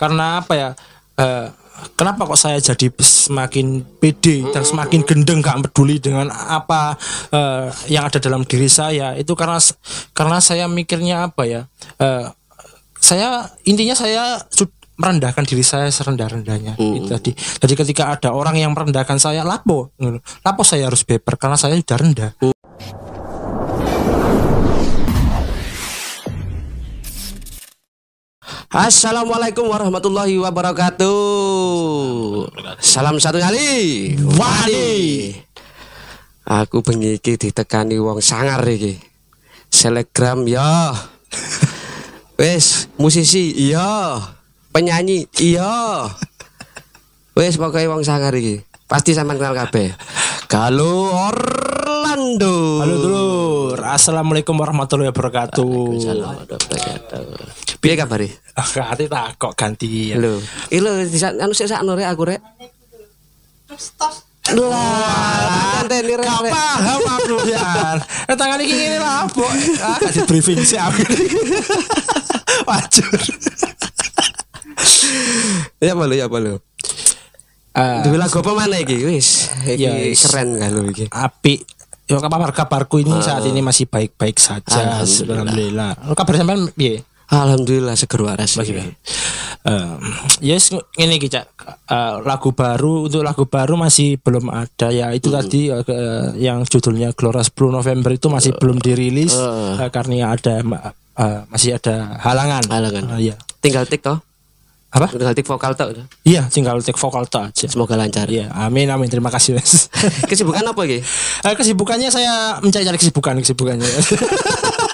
karena apa ya? eh, kenapa kok saya jadi semakin pede dan semakin gendeng gak peduli dengan apa eh, yang ada dalam diri saya itu karena karena saya mikirnya apa ya? eh, saya intinya saya merendahkan diri saya serendah-rendahnya itu tadi. Jadi ketika ada orang yang merendahkan saya, lapo, lapo saya harus beber karena saya sudah rendah. Assalamualaikum warahmatullahi wabarakatuh. Salam satu kali. Wadi. Aku bengi iki ditekani wong sangar iki. Selegram ya. Wes, musisi iya. Penyanyi iya. Wes pokoknya wong sangar iki. Pasti sampean kenal kabeh. Galo Orlando. Halo dulur, assalamualaikum warahmatullahi wabarakatuh. Piye kabare? Ah, hati tak kok ganti. Lho, iki lho disa anu sik sakno rek aku rek. Lah, tanteni rek. Gak rek. paham aku ya. Eh tangan iki ngene lah, Bo. Ah, kasih briefing sih aku. Wajur. Ya apa lho, ya apa lho. Eh, Duwe lagu apa mana iki? Wis, iki Ya, wis. keren kan lho iki. api Ya kabar kabarku ini saat ini masih baik-baik saja. Alhamdulillah. Alhamdulillah. Lo kabar sampean piye? Alhamdulillah seger waras. iki. Eh, yes ini kita lagu baru untuk lagu baru masih belum ada ya itu tadi eh, ke- yang judulnya Glora 10 November itu masih belum dirilis eh, karena ada eh, masih ada halangan. Halangan. Eh, iya. Tinggal tik toh. Apa? Tinggal tik vokal toh. Iya, tinggal take vokal tok aja. Semoga lancar. Iya, amin amin terima kasih Mas. Kesibukan apa? Eh, kesibukannya saya mencari-cari kesibukan kesibukannya.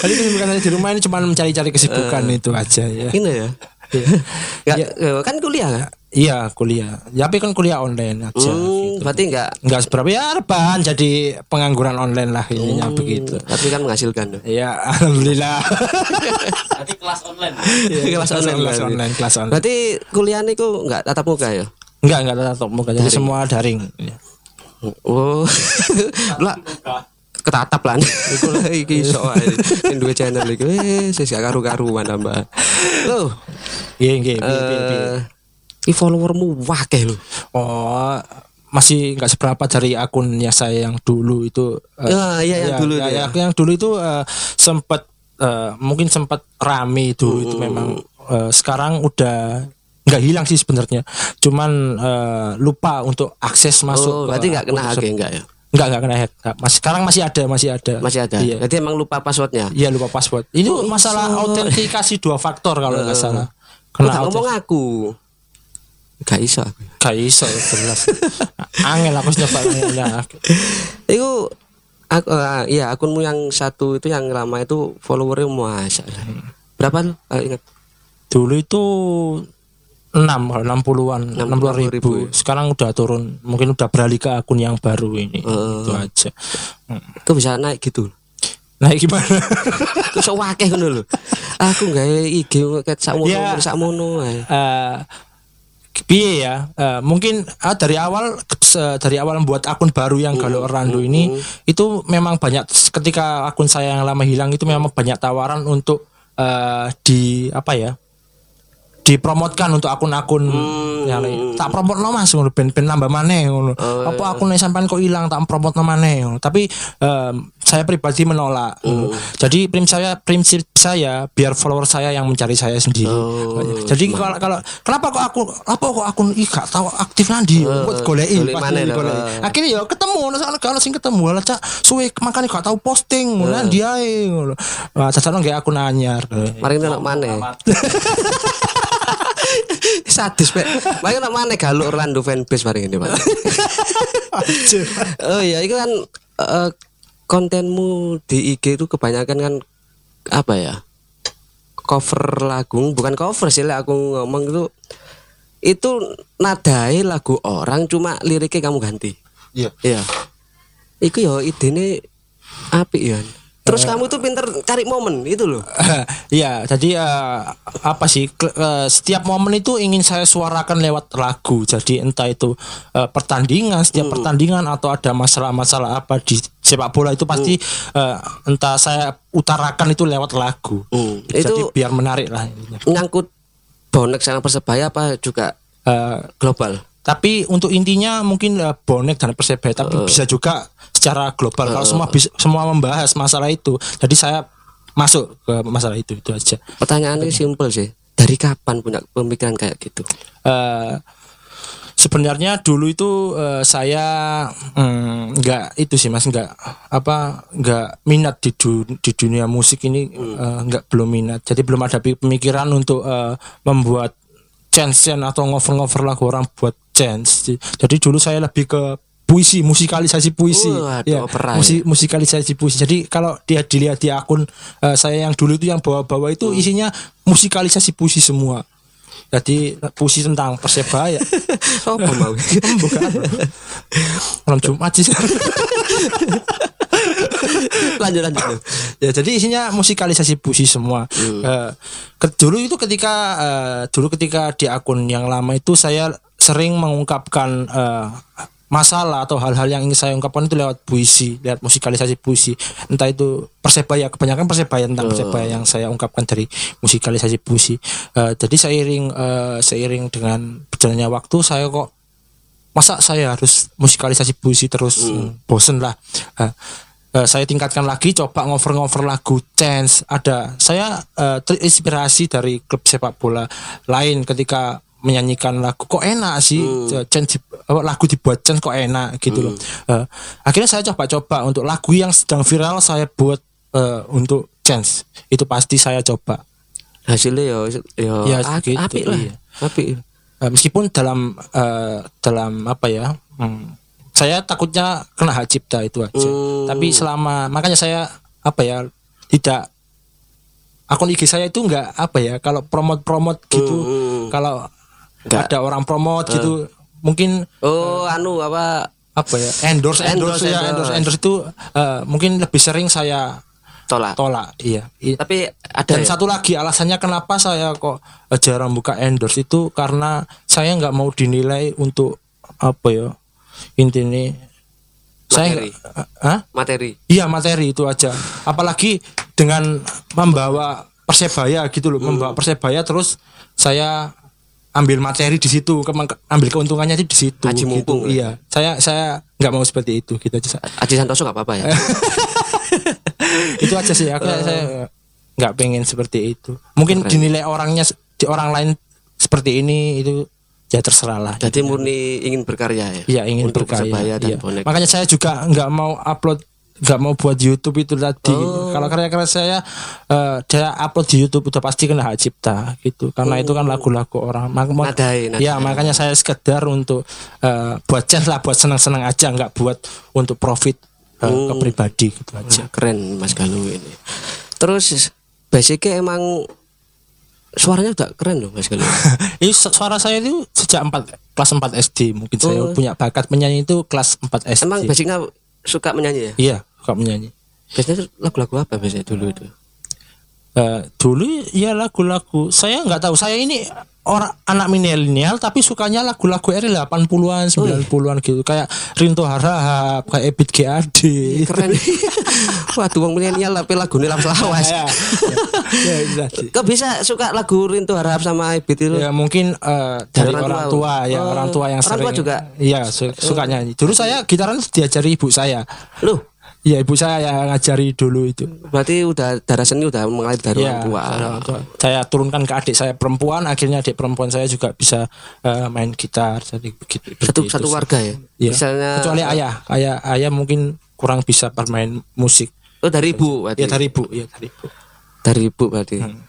Jadi kesibukan saya di rumah ini cuma mencari-cari kesibukan itu aja ya. Ini ya. Enggak, kan kuliah kan? Iya kuliah. Ya, tapi kan kuliah online aja. Hmm, berarti enggak Enggak seberapa ya rebahan jadi pengangguran online lah ininya begitu. tapi kan menghasilkan. tuh. Ya alhamdulillah. Berarti kelas online. Iya, kelas online, kelas berarti. online, kelas online. Berarti kuliah niku enggak tatap muka ya? Enggak enggak tatap muka jadi semua daring. Ya. Oh. Lah ketatap lan. Iku iki iso ae. Sing duwe channel iki wis wis gak karu-karuan tambah. Loh, Iya nggih. piye, piye, piye. eh i followermu wakeh lho. Oh masih nggak seberapa dari akunnya saya yang dulu itu. eh, Ah, iya, yang dulu ya, ya. ya, yang dulu itu eh, sempat eh, mungkin sempat rame itu itu memang eh, sekarang udah nggak hilang sih sebenarnya. Cuman eh, lupa untuk akses masuk. Oh, berarti enggak akun kena hack tersebut. ya, enggak ya? Nggak nggak kena hack. Nggak. Masih sekarang masih ada masih ada. Masih ada. Iya. Berarti emang lupa passwordnya. Iya lupa password. Ini masalah autentikasi dua faktor kalau nggak salah. Kok Kena gak ngomong aku? Gak iso. Gak iso jelas. Angel aku nyoba ya. Iku aku ah, iya akunmu yang satu itu yang lama itu followernya masya Allah. Berapa lu? Ah, ingat. Dulu itu 6 kalau 60-an, 60 ribu. ribu ya? Sekarang udah turun, mungkin udah beralih ke akun yang baru ini. Oh. Itu aja. Hmm. Kok bisa naik gitu? Nah, gimana? Sok wakeh ngono lho. Aku gawe IG ket sakmono Ya. sakmono. Eh piye ya? Eh, mungkin ah, dari awal se- dari awal membuat akun baru yang Galo Orlando ini itu memang banyak ketika akun saya yang lama hilang itu memang banyak tawaran untuk eh, di apa ya? Dipromotkan untuk akun-akun yang lain. Tak promot no Mas ngono ben ben nambah maneh ngono. Apa akun sampean kok hilang tak promot no maneh. Tapi em, saya pribadi menolak. ngono. Jadi prinsip saya prinsip saya biar follower saya yang mencari saya sendiri. Jadi kalau kalau kenapa kok aku apa kok akun ih gak tahu aktif nanti buat goleki golek pas goleki, goleki. Akhirnya ya ketemu ono soalnya kalau sing ketemu lah cak suwe makanya gak tahu posting ngono dia ae ngono. Cacaran nggak akun anyar. Mari nang maneh. Sadis pek. Mari nang maneh galuk Orlando fanbase mari ngene, Pak. oh iya, itu kan eh, kontenmu di IG itu kebanyakan kan apa ya? Cover lagu, bukan cover sih lah aku ngomong itu itu nadai lagu orang cuma liriknya kamu ganti. Iya. Iya. Iku ya idene apik ya. Terus kamu tuh pinter cari momen itu loh. Iya, jadi eh, apa sih eh, setiap momen itu ingin saya suarakan lewat lagu. Jadi entah itu eh, pertandingan, setiap pertandingan atau ada masalah-masalah apa di sepak bola itu pasti eh, entah saya utarakan itu lewat lagu. Hmm, Jadi itu- biar menarik lah. Nyangkut bonek sama persebaya apa juga Eh, global tapi untuk intinya mungkin eh, bonek dan persebaya tapi bisa juga secara global. Kalau semua bisa semua membahas masalah itu jadi saya masuk ke masalah itu itu aja. Pertanyaannya simpel sih. Dari kapan punya pemikiran kayak gitu? Eh, sebenarnya dulu itu eh, saya mm, nggak itu sih mas nggak apa nggak minat di du- di dunia musik ini eh, nggak belum minat. Jadi belum ada pemikiran untuk eh, membuat chance atau ngover-ngover lagu orang buat chance jadi dulu saya lebih ke puisi musikalisasi puisi. Waduh, ya musikalisasi puisi. Jadi kalau dia dilihat di akun eh, saya yang dulu itu yang bawa-bawa itu isinya musikalisasi puisi semua. Jadi puisi tentang persebaya. Apa mau? Bukan. Malam Jumat sih. Lanjut lanjut. Ya jadi isinya musikalisasi puisi semua. Eh, ke- dulu itu ketika eh, dulu ketika di akun yang lama itu saya sering mengungkapkan eh, masalah atau hal-hal yang ingin saya ungkapkan itu lewat puisi lewat musikalisasi puisi. Entah itu persebaya kebanyakan persebaya tentang persebaya yang saya ungkapkan dari musikalisasi puisi. Eh, jadi seiring eh, seiring dengan berjalannya waktu saya kok masa saya harus musikalisasi puisi terus? Hmm, bosen lah. Eh, eh, saya tingkatkan lagi coba ngover-ngover lagu chance ada. Saya eh, terinspirasi dari klub sepak bola lain ketika menyanyikan lagu kok enak sih? Chance apa, lagu dibuat chance kok enak gitu loh. Eh, akhirnya saya coba-coba untuk lagu yang sedang viral saya buat eh, untuk chance. Itu pasti saya coba. Hasilnya yo yo Ya, a- gitu, apik lah. iya. apik. Eh, meskipun dalam eh, dalam apa ya hmm, saya takutnya kena hak cipta itu aja. Hmm. tapi selama makanya saya apa ya tidak akun IG saya itu enggak apa ya kalau promote promote gitu Hmm. kalau Nggak. ada orang promote gitu mungkin oh anu apa apa ya endorse endorse, Endorse, ya endorse. endorse itu eh, mungkin lebih sering saya tolak tolak iya tapi ada dan ya? satu lagi alasannya kenapa saya kok eh, jarang buka endorse itu karena saya nggak mau dinilai untuk apa ya intinya saya Materi. materi iya materi itu aja apalagi dengan membawa persebaya gitu loh Hmm. membawa persebaya terus saya ambil materi di situ ambil keuntungannya di situ Haji gitu. mumpung, ya? iya. Saya saya nggak mau seperti itu gitu aja Aji Santoso gak apa-apa ya? Itu aja sih aku saya nggak pengen seperti itu. Mungkin dinilai orangnya di orang lain seperti ini itu ya terserah lah jadi murni ingin berkarya ya? Iya ingin untuk berkarya dan Iya. bonek makanya saya juga nggak mau upload nggak mau buat YouTube itu tadi Oh. kalau karya-karya saya eh dia upload di YouTube udah pasti kena hak cipta gitu. Karena itu kan lagu-lagu orang. Mak- Nadai, nadai. ya makanya saya sekedar untuk eh, buat chance lah buat senang-senang aja. Nggak buat untuk profit eh, ke pribadi gitu aja. Keren Mas Galuh ini. Terus basicnya emang suaranya udah keren loh Mas Galuh. Ini su- suara saya itu sejak 4 kelas 4 SD mungkin saya Oh. punya bakat menyanyi itu kelas 4 SD. emang basicnya suka menyanyi ya? Iya, suka menyanyi. biasanya lagu-lagu apa biasanya dulu itu Eh, dulu ya lagu-lagu saya nggak tahu saya ini orang anak milenial tapi sukanya lagu-lagu era 80-an 90-an gitu kayak Rinto Harahap kayak Ebit GAD keren waduh wong milenial tapi lagu ini langsung lawas ya, ya, itu tadi. kok bisa suka lagu Rinto Harap sama Ibit itu Ya mungkin eh, dari orang orang tua. tua, ya Oh, orang tua yang orang sering tua juga? Iya su- suka nyanyi. Dulu saya gitaran diajari ibu saya. loh Iya ibu saya yang ngajari dulu itu. berarti udah darah seni udah mengalir dari orang tua. Saya turunkan ke adik saya perempuan, akhirnya adik perempuan saya juga bisa eh, main gitar. Jadi begitu. satu begitu satu warga ya Iya. misalnya Kecuali ayah, ayah, ayah mungkin kurang bisa bermain musik. oh dari ibu berarti Ya dari ibu, ya dari ibu. dari ibu berarti Hmm.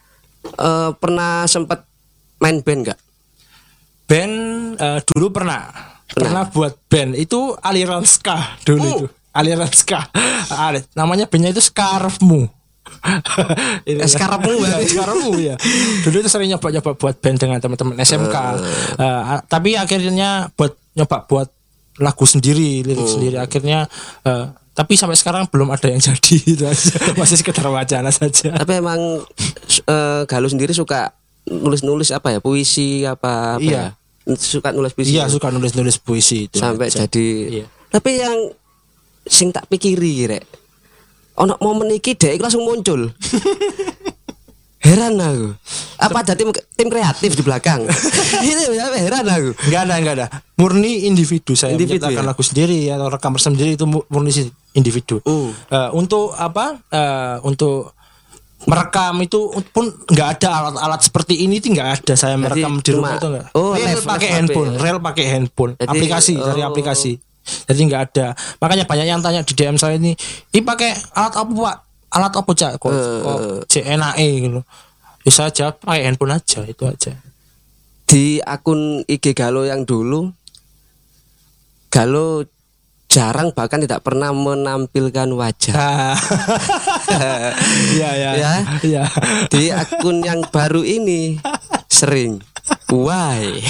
Eh, pernah sempat main band nggak Band eh, dulu pernah, pernah buat band itu aliran ska dulu Oh. itu, aliran ska. Namanya bandnya itu Scarfmu. Eh, Scarfmu ya, Scarfmu ya. Dulu itu sering nyoba-nyoba buat band dengan teman-teman SMK. Eh, a- tapi akhirnya buat nyoba buat lagu sendiri, lirik Oh. sendiri. Akhirnya eh, tapi sampai sekarang belum ada yang jadi itu aja. Masih sekedar wacana saja. tapi emang eh, Galuh sendiri suka nulis-nulis apa ya puisi apa, apa Iya. ya? suka nulis puisi Iya ya? suka nulis-nulis puisi itu. sampai aja. jadi Iya. tapi yang sing tak pikiri rek ono momen iki dek iku langsung muncul Heran aku. Apa ada tim tim kreatif di belakang? Ini ya heran aku. Enggak ada, enggak ada. Murni individu saya Individu, menciptakan ya? lagu sendiri atau rekam sendiri itu mu- murni si- individu. Hmm. Eh, untuk apa? Eh, untuk merekam itu pun nggak ada alat-alat seperti ini itu nggak ada saya merekam di cuma- rumah itu nggak. oh, pakai handphone, HP. real pakai handphone, Jadi, aplikasi dari oh. aplikasi. Jadi nggak ada. Makanya banyak yang tanya di DM saya ini, ini pakai alat apa pak? Alat apa cak? Kok, Eh. kok CNAE gitu. Ya saya jawab pakai handphone aja itu aja. Di akun IG Galo yang dulu Galo jarang bahkan tidak pernah menampilkan wajah. Ah. Iya ya. Ya. Iya. Di akun yang baru ini sering. Why?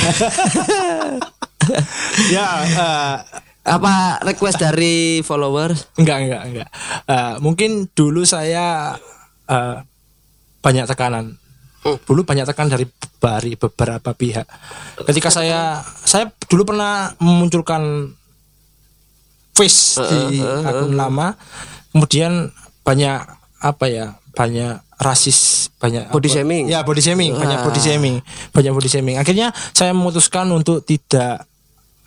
ya eh, Apa request dari followers? enggak enggak enggak. Eh, mungkin dulu saya eh, banyak tekanan. Dulu banyak tekanan dari dari beberapa pihak. Ketika saya saya dulu pernah memunculkan face di akun lama, kemudian banyak apa ya banyak rasis banyak Body apa- shaming. ya body shaming banyak Ah. body shaming banyak body shaming akhirnya saya memutuskan untuk tidak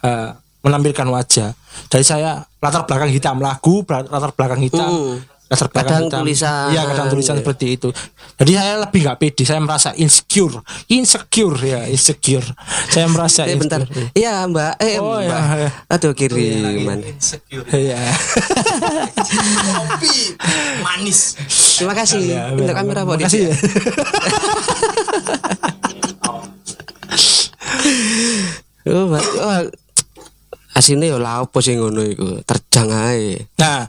eh, menampilkan wajah dari saya latar belakang hitam lagu latar belakang hitam Hmm. latar belakang Kadang hitam tulisan. ya kadang tulisan seperti itu jadi saya lebih nggak pede saya merasa insecure insecure ya insecure saya merasa Eh bentar. insecure. Iya, Mbak. Eh, Oh, Mbak. iya, iya. Aduh kiriman. Iya. Manis. Terima kasih. Ya, Untuk ya, kamera Pak makasih Didi. ya. Oh, Mbak. Oh, asine ya lah apa sing ngono iku? Terjang ae. Nah,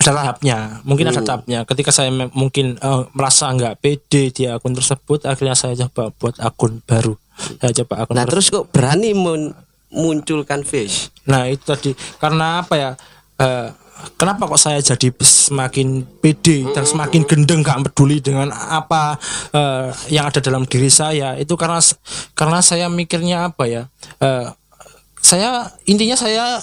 ada tahapnya. Mungkin ada tahapnya. Ketika saya mungkin eh, merasa nggak pede di akun tersebut, akhirnya saya coba buat akun baru. Saya coba akun Nah, terus kok berani mun- munculkan fish? Nah, itu tadi karena apa ya? eh, kenapa kok saya jadi semakin pede dan semakin gendeng gak peduli dengan apa eh, yang ada dalam diri saya itu karena karena saya mikirnya apa ya eh, saya intinya saya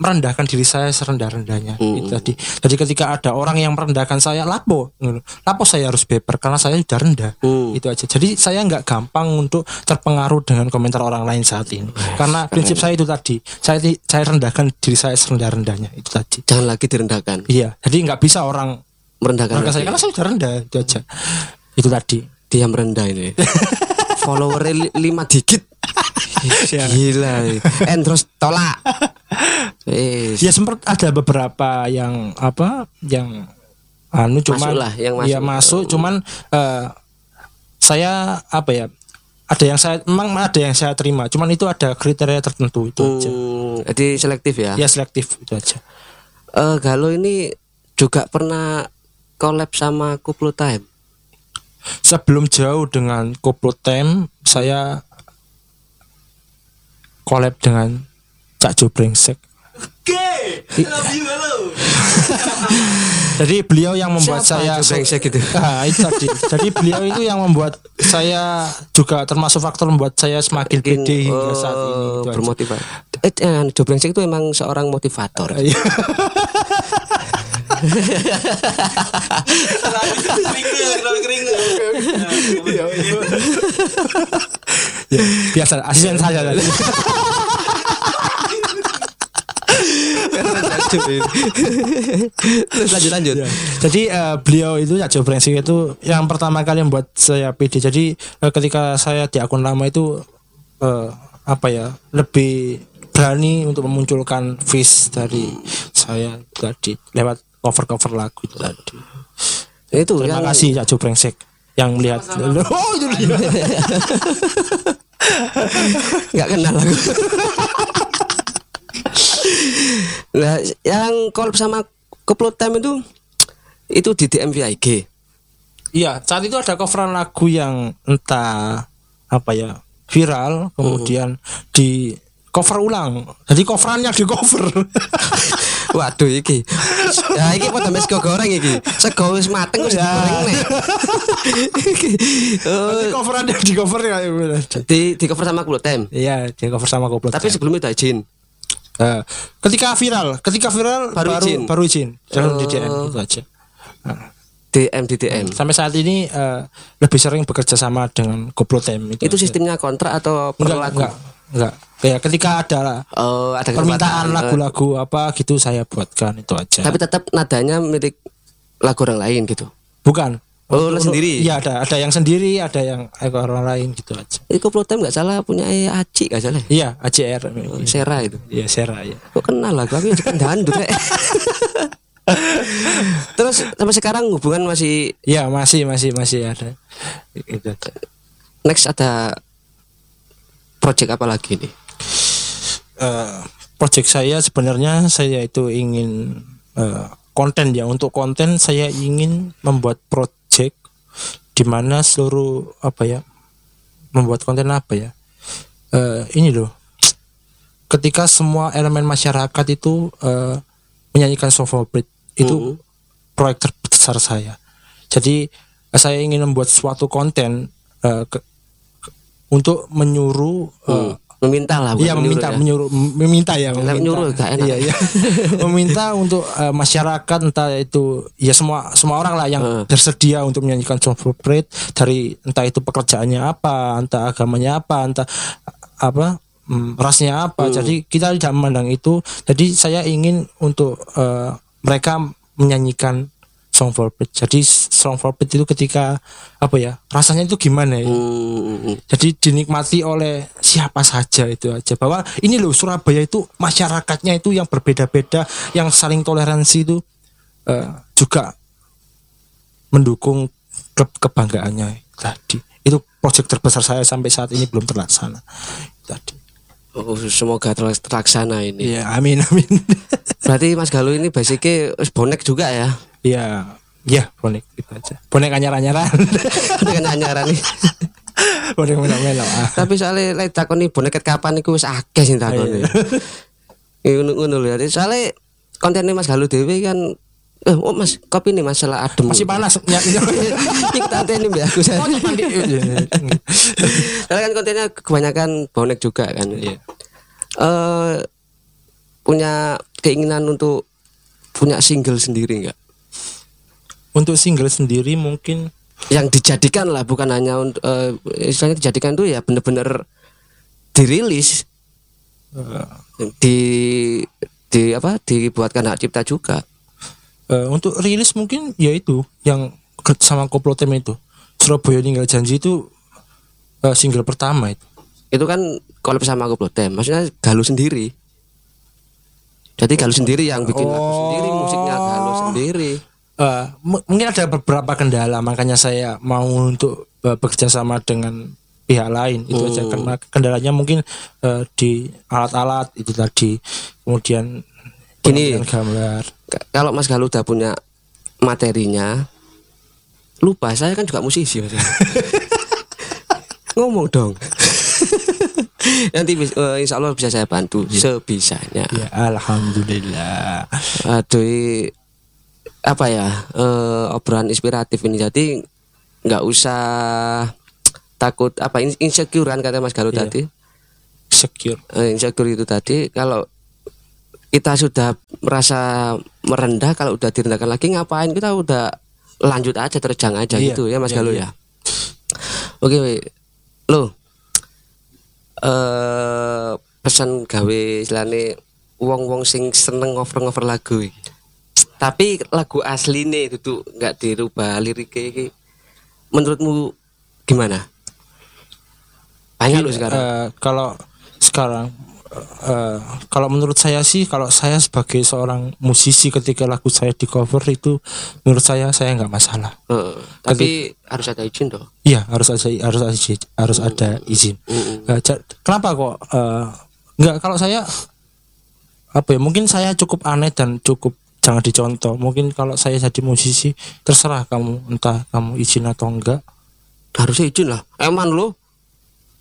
merendahkan diri saya serendah-rendahnya. Itu tadi. Jadi ketika ada orang yang merendahkan saya lapo lapo saya harus beber karena saya sudah rendah. Hmm. itu aja. Jadi saya nggak gampang untuk terpengaruh dengan komentar orang lain saat ini. Karena prinsip saya itu tadi. Saya saya rendahkan diri saya serendah-rendahnya. Itu tadi. Jangan lagi direndahkan. iya. Jadi nggak bisa orang Merendahkan. merendahkan saya karena saya sudah rendah. Itu aja. Itu tadi. Dia merendah ini. Followernya li- lima dikit. Gila. En terus tolak. Eh, ya sempat ada beberapa yang apa yang anu cuman Masuk lah, yang masuk. ya masuk cuman eh, saya apa ya ada yang saya memang ada yang saya terima cuman itu ada kriteria tertentu itu aja hmm, jadi selektif ya. ya selektif itu aja Eh, Galo ini juga pernah collab sama Kuplo Time. Sebelum jauh dengan Koplo Time saya collab dengan Cak Jo Brengsek Oke. Love you halo. Jadi beliau yang membuat Siapa saya brengsek itu? Nah, itu tadi. Jadi beliau itu yang membuat saya juga termasuk faktor membuat saya semakin pede hingga saat ini. bermotivasi. Eh, eh, Jo Brengsek itu emang seorang motivator. Biasa asisten saya tadi. Terus lanjut lanjut. Ya. Jadi eh, beliau itu ya Brengsek itu yang pertama kali membuat saya pede. Jadi eh, ketika saya di akun lama itu eh, apa ya lebih berani untuk memunculkan face dari saya tadi lewat cover-cover lagu itu tadi. Itu Terima yang kasih Cak Brengsek yang melihat. Oh itu dia. nggak kenal aku. Nah, yang collab sama Kuplo Time itu itu di DMVIG. Iya, saat itu ada coveran lagu yang entah apa ya viral, kemudian di cover ulang. Jadi coverannya di cover. Waduh iki. Ya iki padha mes sego goreng iki. Sego wis mateng wis Ya. digoreng nek. oh, di cover ya. di di cover sama Kuplo Time. Iya, di cover sama Koplo. Tapi sebelum itu izin. Eh, ketika viral, ketika viral Baru baru izin. baru izin. Jangan di Oh. DM itu aja. Nah, DM di DM. Sampai saat ini eh, lebih sering bekerja sama dengan Koplotem itu. Itu aja. sistemnya kontrak atau per enggak, lagu? enggak, enggak. Kayak ketika ada Oh, ada permintaan. Eh, lagu-lagu apa gitu saya buatkan itu aja. Tapi tetap nadanya milik lagu orang lain gitu. bukan. Oh, Untuk- sendiri? Iya ada ada yang sendiri, ada yang orang lain gitu aja. Itu Koplotem nggak salah punya eh, Aci nggak salah. Iya, ACR. Sera itu. Iya, Sera ya. Kok kenal lagu aku juga dandut rek. Terus sampai sekarang hubungan masih Iya, masih masih masih ada. Next ada project apa lagi nih? eh project saya sebenarnya saya itu ingin eh, konten ya. Untuk konten saya ingin membuat project di mana seluruh apa ya membuat konten apa ya? Eh ini loh. Ketika semua elemen masyarakat itu eh, menyanyikan soft opera itu proyek terbesar saya. Jadi saya ingin membuat suatu konten ke- ke- untuk menyuruh eh, Meminta lah. Iya meminta ya. menyuruh meminta ya meminta. nyuruh gak enak. Iya iya. meminta untuk eh, masyarakat entah itu ya semua semua orang lah yang Eh. bersedia untuk menyanyikan soft opera dari entah itu pekerjaannya apa, entah agamanya apa, entah apa mm, rasnya apa. Jadi kita tidak memandang itu. Jadi saya ingin untuk eh, mereka menyanyikan song for Pete. Jadi for Pete itu ketika apa ya rasanya itu gimana ya? Hmm, Jadi dinikmati oleh siapa saja itu aja. Bahwa ini loh Surabaya itu masyarakatnya itu yang berbeda-beda yang saling toleransi itu eh, juga mendukung klub kebanggaannya tadi. Itu proyek terbesar saya sampai saat ini belum terlaksana. Tadi. Oh, semoga ter- terlaksana ini. Iya amin amin. Berarti Mas Galuh ini basicnya bonek juga ya. Iya Iya bonek gitu aja bonek anyar-anyaran Udah kan anyaran nih. bonek melo-melo ah. Tapi soalnya lek takoni bonek ket kapan iku wis akeh sing takoni. Iku ngono lho. Jadi Soalnya kontennya Mas Galuh dhewe kan eh oh Mas kopi nih masalah adem. masih panas ya, tak anteni mbak aku saya. Oh, mandi. Soalnya kan kontennya kebanyakan bonek juga kan. Iya. Eh punya keinginan untuk punya single sendiri nggak? Untuk single sendiri mungkin Yang dijadikan lah bukan hanya untuk eh, istilahnya dijadikan tuh ya bener-bener dirilis eh, di di apa dibuatkan hak cipta juga. Eh, untuk rilis mungkin ya itu yang sama Koplotem itu Surabaya Ninggal Janji itu eh, single pertama itu Itu kan collab sama aku Plotem, maksudnya Galuh sendiri. Jadi Galuh sendiri yang bikin lagu Oh. sendiri, musiknya Galuh sendiri. Eh, mu- mungkin ada beberapa kendala makanya saya mau untuk eh, bekerja sama dengan pihak lain itu aja Hmm. karena kendalanya mungkin eh, di alat-alat itu tadi kemudian Gini. gambar Kalau Mas Galuh udah punya materinya, lupa saya kan juga musisi. Mas. Ngomong dong. Nanti eh, insya Allah bisa saya bantu sebisanya. ya alhamdulillah Aduh, apa ya eh, obrolan inspiratif ini jadi nggak usah takut apa in- insecurean kata Mas Galuh Iya. tadi secure Eh, insecure itu tadi kalau kita sudah merasa merendah kalau udah direndahkan lagi ngapain kita udah lanjut aja terjang aja Iya, gitu ya Mas iya, Galuh iya. ya oke we. lo eh pesan gawe istilahnya wong-wong sing seneng ngover-ngover lagu iki. Tapi lagu asli nih itu nggak dirubah liriknya iki. menurutmu gimana? Banyak lo sekarang. Eh, kalau sekarang eh, kalau menurut saya sih kalau saya sebagai seorang musisi ketika lagu saya di cover itu menurut saya saya nggak masalah. Heeh, tapi harus ada izin dong. iya harus ada harus ada izin- harus ada izin. Eh, ja- kenapa kok eh, nggak kalau saya apa ya mungkin saya cukup aneh dan cukup jangan dicontoh mungkin kalau saya jadi musisi terserah kamu entah kamu izin atau enggak Harusnya izin lah. Eman lo.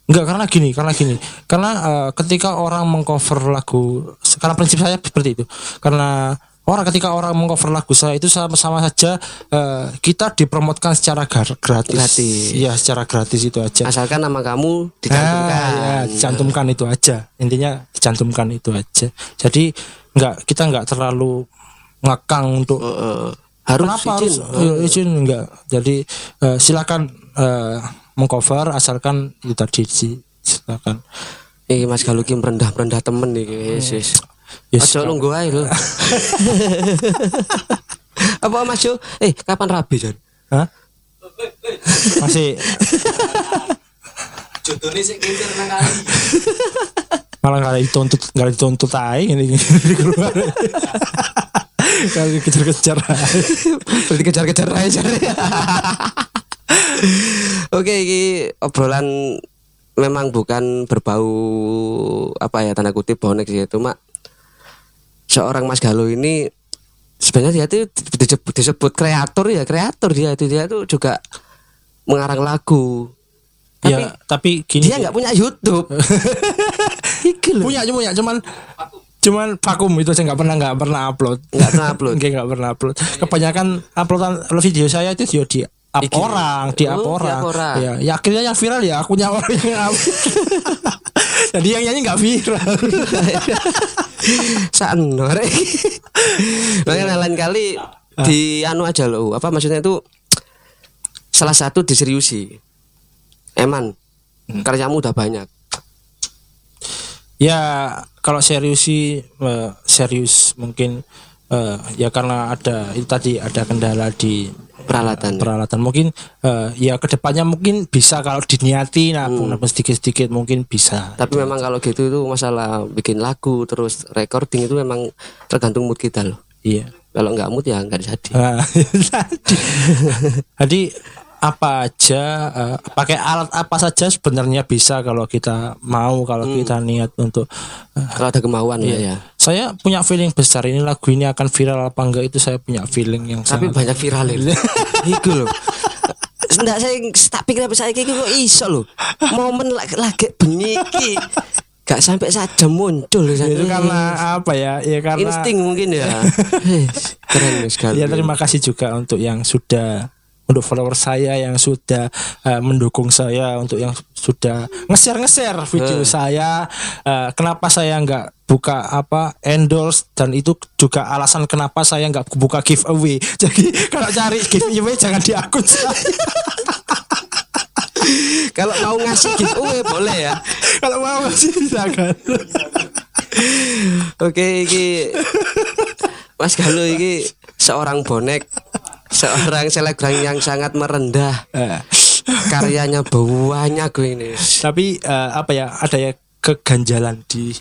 Enggak karena gini, karena gini. Karena eh, ketika orang mengcover lagu karena prinsip saya seperti itu. Karena orang ketika orang mengcover lagu saya itu sama-sama saja eh, kita dipromotkan secara gar- gratis. Gratis. Iya, secara gratis itu aja. Asalkan nama kamu dicantumkan. Ah, iya, dicantumkan itu aja. Intinya dicantumkan itu aja. Jadi enggak kita enggak terlalu ngakang untuk Heeh. Harus Kenapa izin. harus eh, izin enggak? Jadi eh, silakan eh, mengcover asalkan itu tadi sih silakan. Iki Mas Galuh ki merendah-merendah temen iki wis wis. Yes, Aja lungguh ae lho. Apa Mas Jo? Eh, kapan rabi Jan? Hah? Masih Jodohnya sih kincir nang kali. malah nggak dituntut nggak dituntut aja ini keluar. Kalau kejar-kejar. Aja. Berarti kejar-kejar ae Jan. Oke, iki obrolan memang bukan berbau apa ya tanda kutip bonek sih. Itu mak seorang Mas Galuh ini sebenarnya dia itu disebut, disebut kreator ya kreator dia. Itu dia tuh juga mengarang lagu. Tapi ya tapi gini dia nggak punya YouTube. Punya punya cuman cuman vakum itu saya nggak pernah nggak pernah upload Nggak pernah upload. Nggak pernah upload kebanyakan uploadan video saya itu dia di up Iki. orang di up Oh, orang ya, ya akhirnya yang viral ya akunya orang yang up jadi yang nyanyi nggak viral Sano rek. Makanya lain kali di anu aja loh. Apa maksudnya itu salah satu diseriusi. Eman, karyamu udah banyak. Ya kalau serius sih eh, serius mungkin eh, ya karena ada itu tadi ada kendala di Peralatan. peralatan mungkin eh, ya ke depannya mungkin bisa kalau diniati nabung nabung sedikit sedikit mungkin bisa Tapi memang kalau gitu itu masalah bikin lagu terus recording itu memang tergantung mood kita loh. iya Kalau nggak mood ya nggak jadi. Nah, tadi. jadi apa aja eh, pakai alat apa saja sebenarnya bisa kalau kita mau kalau kita niat untuk eh, Kalau ada kemauan lah ya. saya punya feeling besar ini lagu ini akan viral apa enggak itu saya punya feeling yang Tapi sangat banyak viral itu. Iku loh. Nggak saya tak pikir apa saya kayak kok iso loh. Momen lagi, lagi bengi. Gak sampai saja muncul loh. itu karena apa ya ya karena insting mungkin ya. Hei, Keren sekali. ya terima kasih juga untuk yang sudah untuk follower saya yang sudah eh, mendukung saya untuk yang sudah nge-share nge-share video saya Eh, kenapa saya nggak buka apa endorse dan itu juga alasan kenapa saya nggak buka giveaway. Jadi kalau cari giveaway jangan di akun saya. Kalau mau ngasih giveaway boleh ya. kalau mau sih silakan Oke, iki. Mas Galuh iki seorang bonek, seorang selebgram yang sangat merendah. Eh, Karyanya banyak gue ini. tapi eh, apa ya ada ya keganjalan di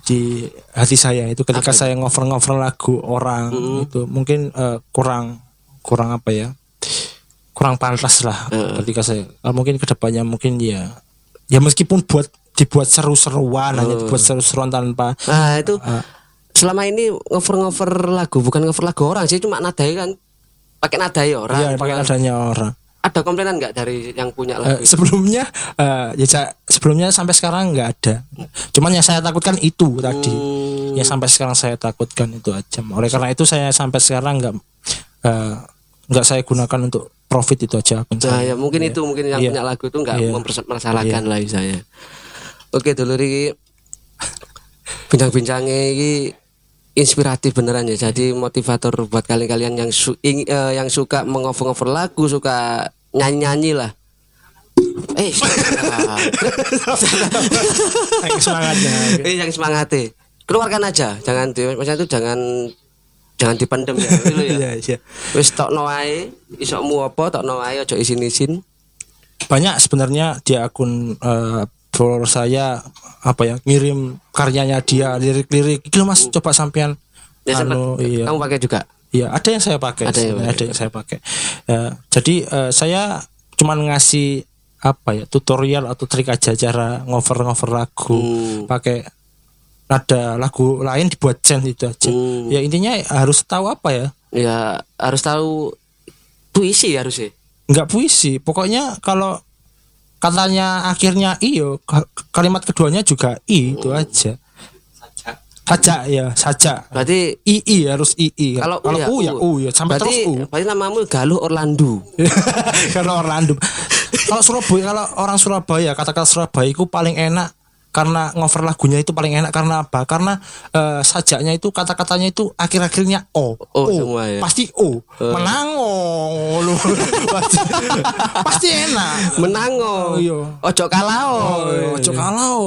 di hati saya itu ketika saya ngover-ngover lagu orang itu mungkin eh, kurang kurang apa ya kurang pantas lah ketika saya eh, mungkin ke depannya mungkin ya ya meskipun buat dibuat seru-seruan hanya dibuat seru-seruan tanpa Nah, itu Ah. selama ini ngover-ngover lagu, bukan ngover lagu orang sih, cuma nadai kan pakai nadai orang. ya pakai adanya orang Ada komplainan nggak dari yang punya Eh, lagu? itu? sebelumnya eh, ya sebelumnya sampai sekarang nggak ada cuman yang saya takutkan itu tadi Hmm, yang sampai sekarang saya takutkan itu aja oleh karena itu saya sampai sekarang nggak eh, nggak saya gunakan untuk profit itu aja akun Nah, saya ya mungkin itu mungkin yang Iya. punya lagu itu nggak Iya. mempermasalahkan lah saya. Oke, dulu bincang-bincangnya iki inspiratif beneran ya. Jadi motivator buat kalian-kalian yang su- ing- eh, yang suka mengover-ngover lagu, suka nyanyi-nyanyi lah. Eh, Ayo, semangatnya eh yang semangat Keluarkan aja, jangan di, maksudnya itu jangan jangan dipendem ya, dulu ya. Iya, iya. Wis tokno wae, isokmu apa tokno wae aja isin-isin. banyak sebenarnya di akun eh, follower saya apa ya ngirim karyanya dia lirik-lirik itu mas coba sampean Ya, anu iya Kamu pakai juga? Iya, ada yang saya pakai. Ada yang ada, yang saya pakai. Ya, jadi eh, saya cuman ngasih apa ya tutorial atau trik aja cara ngover-ngover lagu Hmm. pakai nada lagu lain dibuat chant itu aja. Hmm. Ya intinya harus tahu apa ya? Ya harus tahu puisi harus sih. Enggak puisi. Pokoknya kalau katanya akhirnya iyo ka- kalimat keduanya juga i itu aja. Saja ya, saja. Berarti II harus II. kalau kalau U ya U ya sampai berarti, terus U. Berarti namamu Galuh Orlando. karena Orlando kalau Surabaya kalau orang Surabaya kata-kata Surabaya itu paling enak karena ngover lagunya itu paling enak karena apa? Karena eh, sajaknya itu kata-katanya itu akhir-akhirnya o. O semua ya? Pasti o. Menango. Lu. pasti, pasti enak. Menango. Oh, iya. Ojo kalao. Oh, ojo kalau.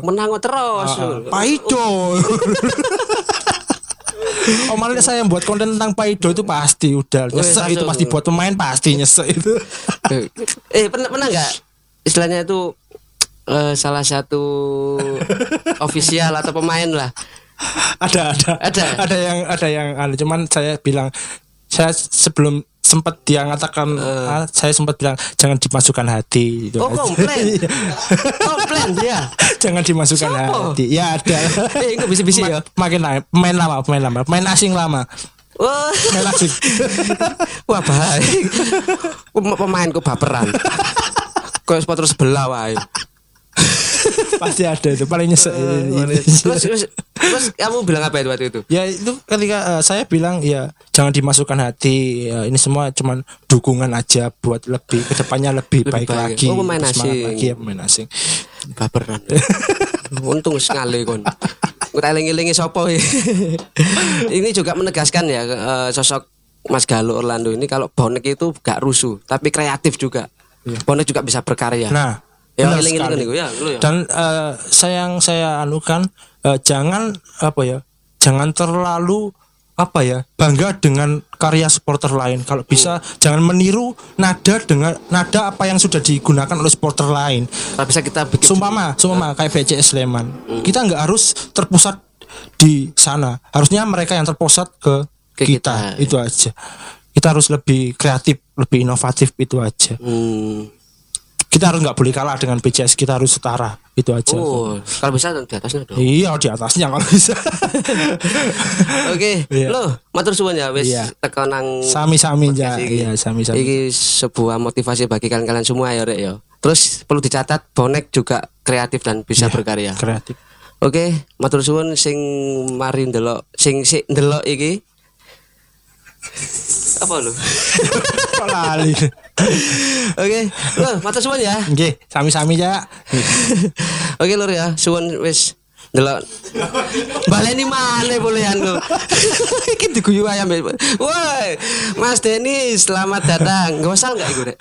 Menango terus. Paido. Oh malah saya yang buat konten tentang Paido itu pasti udah nyesek itu pasti buat pemain pasti nyesek itu. eh pernah pernah nggak istilahnya itu eh, salah satu ofisial atau pemain lah ada ada Ada? ada yang ada yang anu, cuman saya bilang saya sebelum sempat dia mengatakan ah, saya sempat bilang jangan dimasukkan hati gitu. oh komplain Iya. komplain dia jangan dimasukkan Siapa? hati ya ada eh enggak bisi-bisi ya Ma- makin lama pemain lama pemain lama pemain asing lama Wah, pemain asing wah baik. Pem- Pemainku baperan. Kau sepatu sebelah wae. pasti ada itu paling nyesek Terus, terus, terus kamu bilang apa itu waktu itu? ya itu ketika eh, saya bilang ya jangan dimasukkan hati ya, ini semua cuman dukungan aja buat lebih ke depannya lebih, Lebih baik, baik. lagi Oh, pemain asing. lagi ya pemain asing Baperan. Untung sekali kon. Kita eling-elingi sopo ya. ini juga menegaskan ya eh, sosok Mas Galuh Orlando ini kalau bonek itu gak rusuh, tapi kreatif juga. Bonek juga bisa berkarya. nah ya benar sekali. ya, ya. dan eh, saya yang saya anukan eh, jangan apa ya jangan terlalu apa ya bangga dengan karya supporter lain kalau bisa jangan meniru nada dengan nada apa yang sudah digunakan oleh supporter lain Kalau bisa kita bikin sumpama sumpama kayak BCS Sleman kita nggak harus terpusat di sana harusnya mereka yang terpusat ke, Ke kita. kita. itu aja kita harus lebih kreatif lebih inovatif itu aja Hmm. Kita harus nggak boleh kalah dengan BCS kita harus setara itu aja Oh, kalau bisa di atasnya dong. iya di atasnya kalau bisa Oke, Iya. lo matur suwun ya wis Iya. teko nang sami-sami ya iya sami-sami Iki sebuah motivasi bagi kalian-kalian semua ya, Rek ya. Terus perlu dicatat bonek juga kreatif dan bisa Iya. berkarya. kreatif Oke, matur suwun sing mari ndelok sing sik ndelok iki. Apa lu? lali Oke, lo matur suwun ya. Nggih, sami-sami ya Oke lur ya, suwun wis ndelok. Baleni maneh bolehan lu. Iki diguyu ayam. Woi, Mas Denny, selamat datang. Gosal enggak iku?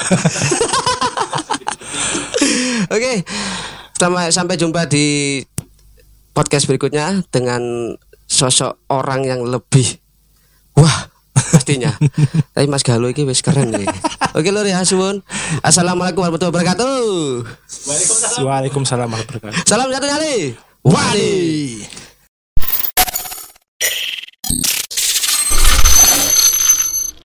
Oke. Selamat sampai jumpa di podcast berikutnya dengan sosok orang yang lebih wah pastinya. Tapi Mas Galuh iki wis keren nih. Oke lur ya, suwun. Assalamualaikum warahmatullahi wabarakatuh. Waalaikumsalam warahmatullahi wabarakatuh Salam satu nyali. Wali